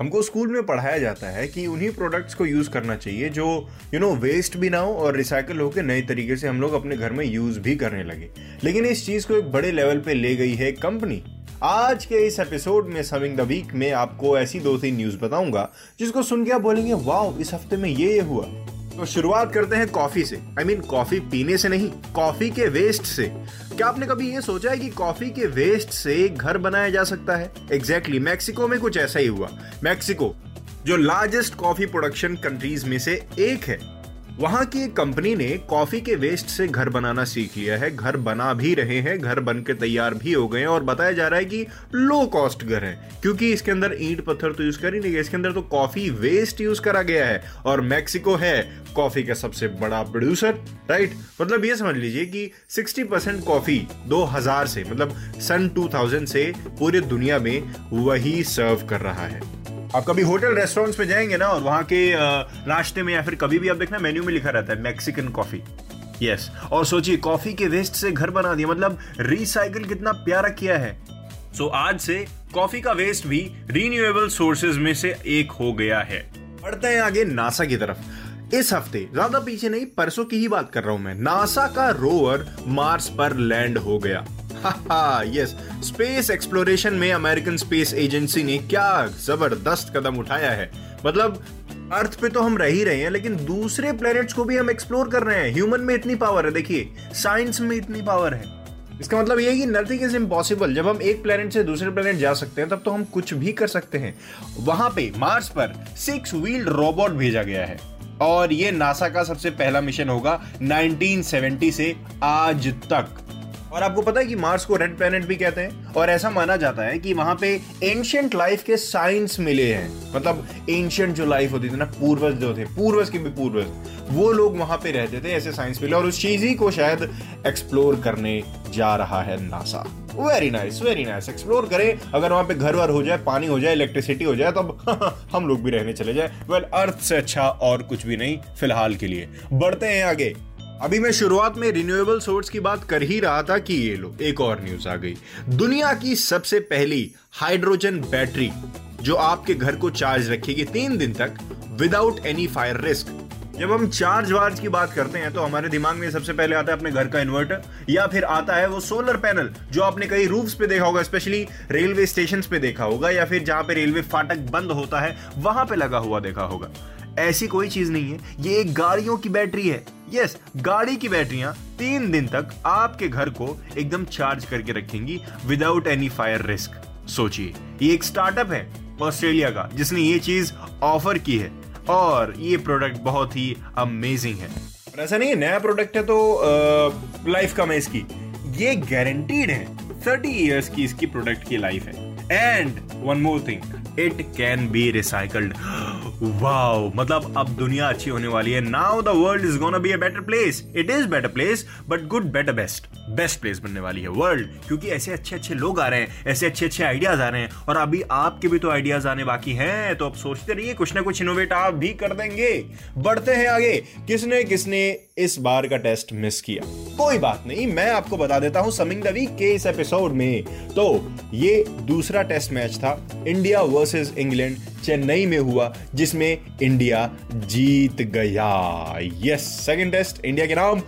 हमको स्कूल में पढ़ाया जाता है कि उन्हीं प्रोडक्ट्स को यूज़ करना चाहिए जो यू नो वेस्ट भी ना हो और रिसाइकल होकर नए तरीके से हम लोग अपने घर में यूज़ भी करने लगे। लेकिन इस चीज़ को एक बड़े लेवल पे ले गई है कंपनी आज के इस एपिसोड में समिंग द वीक में आपको ऐसी दो तीन न्यूज़ बताऊँगा, जिसको सुन के आप बोलेंगे, वाओ, इस हफ़्ते में ये ये हुआ। तो शुरुआत करते हैं कॉफ़ी से। आई मीन कॉफ़ी पीने से नहीं कॉफ़ी के वेस्ट से। क्या आपने कभी ये सोचा है कि कॉफ़ी के वेस्ट से घर बनाया जा सकता है? एग्जैक्टली exactly, मैक्सिको में कुछ ऐसा ही हुआ। मैक्सिको जो लार्जेस्ट कॉफ़ी प्रोडक्शन कंट्रीज़ में से एक है। वहाँ की एक कंपनी ने कॉफ़ी के वेस्ट से घर बनाना सीख लिया है। घर बना भी रहे हैं, घर बन के तैयार भी हो गए हैं और बताया जा रहा है कि लो कॉस्ट घर है, क्योंकि इसके अंदर ईंट पत्थर तो यूज़ कर ही नहीं इसके अंदर तो कॉफ़ी वेस्ट यूज़ करा गया है और मैक्सिको है कॉफ़ी का सबसे बड़ा प्रोड्यूसर राइट मतलब ये समझ लीजिए कि 60 परसेंट कॉफ़ी 2000 से मतलब सन 2000 से पूरी दुनिया में वही सर्व कर रहा है। आप कभी होटल रेस्टोरेंट्स में जाएँगे ना और वहाँ के नाश्ते में या फिर कभी भी आप देखना मेन्यू में लिखा रहता है मैक्सिकन कॉफ़ी यस और सोचिए कॉफ़ी के वेस्ट से घर बना दिया मतलब रिसाइकिल कितना प्यारा किया है। सो so, आज से कॉफ़ी का वेस्ट भी रीन्यूएबल सोर्सेज में से एक हो गया है। बढ़ते हैं आगे नासा की तरफ़। इस हफ़्ते ज़्यादा पीछे नहीं परसों की ही बात कर रहा हूँ मैं नासा का रोवर मार्स पर लैंड हो गया। यस स्पेस एक्सप्लोरेशन में अमेरिकन स्पेस एजेंसी ने क्या ज़बरदस्त कदम उठाया है? मतलब अर्थ पे तो हम रह ही रहे हैं, लेकिन दूसरे प्लेनेट्स को भी हम एक्सप्लोर कर रहे हैं। ह्यूमन में इतनी पावर है, देखिए साइंस में इतनी पावर है। इसका मतलब ये कि नथिंग इज़ इम्पॉसिबल जब हम एक प्लेनेट से दूसरे प्लेनेट जा सकते हैं, तब तो हम कुछ भी कर सकते हैं। वहाँ पे मार्स पर सिक्स व्हील्ड रोबोट भेजा गया है। और ये नासा का सबसे पहला मिशन होगा 1970 से आज तक। और आपको पता है कि मार्स को रेड प्लेनेट भी कहते हैं, और ऐसा माना जाता है कि वहाँ पे एंशियंट लाइफ के साइंस मिले हैं। मतलब एंशियंट जो लाइफ होती थी ना, पूर्वज जो थे, पूर्वज के भी पूर्वज, वो लोग वहाँ पे रहते थे, ऐसे साइंस मिले, और उस चीज़ ही को शायद एक्सप्लोर करने जा रहा है NASA very nice very nice explore करें। अगर वहाँ पे घर वर हो जाए, पानी हो जाए इलेक्ट्रिसिटी हो जाए, तब हम लोग भी रहने चले जाए। वेल अर्थ से अच्छा और कुछ भी नहीं, फ़िलहाल के लिए। बढ़ते हैं आगे। अभी मैं शुरुआत में रिन्यूएबल सोर्स की बात कर ही रहा था कि ये लो, एक और न्यूज़ आ गई। दुनिया की सबसे पहली हाइड्रोजन बैटरी जो आपके घर को चार्ज रखेगी तीन दिन तक विदाउट एनी फायर रिस्क जब हम चार्ज वार्ज की बात करते हैं तो हमारे दिमाग में सबसे पहले आता है अपने घर का इन्वर्टर या फिर आता है वो सोलर पैनल जो आपने कई रूफ्स पे देखा होगा स्पेशली रेलवे स्टेशन पे देखा होगा, या फिर जहाँ पे रेलवे फाटक बंद होता है, वहाँ पे लगा हुआ देखा होगा। ऐसी कोई चीज़ नहीं है। ये एक गाड़ियों की बैटरी है। यस गाड़ी की बैटरियाँ तीन दिन तक आपके घर को एकदम चार्ज करके रखेंगी विदाउट एनी फायर रिस्क सोचिए, ये एक स्टार्टअप है ऑस्ट्रेलिया का, जिसने ये चीज़ ऑफ़र की है और ये प्रोडक्ट बहुत ही अमेजिंग है। ऐसा नहीं नया प्रोडक्ट है तो लाइफ कम है इसकी। ये गारंटीड है थर्टी इयर्स की इसकी प्रोडक्ट की लाइफ है। And one more thing it can be recycled wow मतलब अब दुनिया अच्छी होने वाली है. Now the world is gonna be a better place it is better place but good better best best place बनने वाली है वर्ल्ड क्योंकि ऐसे अच्छे अच्छे लोग आ रहे हैं, ऐसे अच्छे अच्छे आइडियाज़ आ रहे हैं. और अभी आपके भी तो आइडियाज़ आने बाकी हैं तो अब सोचते रहिए, कुछ ना कुछ इनोवेट आप भी कर देंगे. बढ़ते हैं आगे. किसने किसने इस बार का टेस्ट मिस किया? कोई बात नहीं, मैं आपको बता देता हूँ समिंग द वीक के इस एपिसोड में. तो ये दूसरा टेस्ट मैच था इंडिया वर्सेस इंग्लैंड चेन्नई में हुआ, जिसमें इंडिया जीत गया। यस सेकंड टेस्ट इंडिया के नाम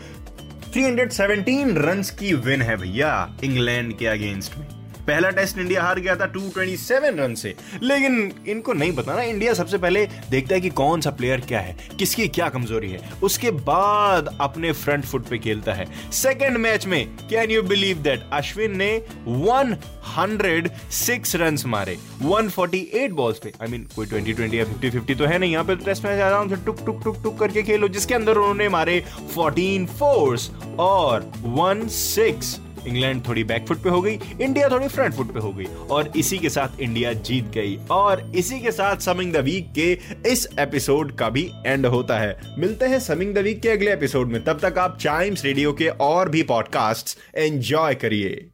317 रन्स की विन है भैया, इंग्लैंड के अगेंस्ट में। पहला टेस्ट इंडिया हार गया था 227 रन से। लेकिन इनको नहीं पता ना इंडिया सबसे पहले देखता है कि कौन सा प्लेयर क्या है किसकी क्या कमज़ोरी है। उसके बाद अपने फ्रंट फुट पे खेलता है। सेकेंड मैच में can you believe that Ashwin ने 106 रन मारे। 148 बॉल्स पे। आई I मीन mean, कोई 20 20 या 50 50 तो है नहीं। यहाँ पे तो टेस्ट मैच आराम से टुक टुक टुक टुक करके खेलो जिसके अंदर उन्होंने मारे 14 फोर्स और 1 6 इंग्लैंड थोड़ी बैकफुट पे हो गई, इंडिया थोड़ी फ्रंट फुट पे हो गई और इसी के साथ इंडिया जीत गई और इसी के साथ समिंग द वीक के इस एपिसोड का भी एंड होता है। मिलते हैं समिंग द वीक के अगले एपिसोड में। तब तक आप चाइम्स रेडियो के और भी पॉडकास्ट एंजॉय करिए।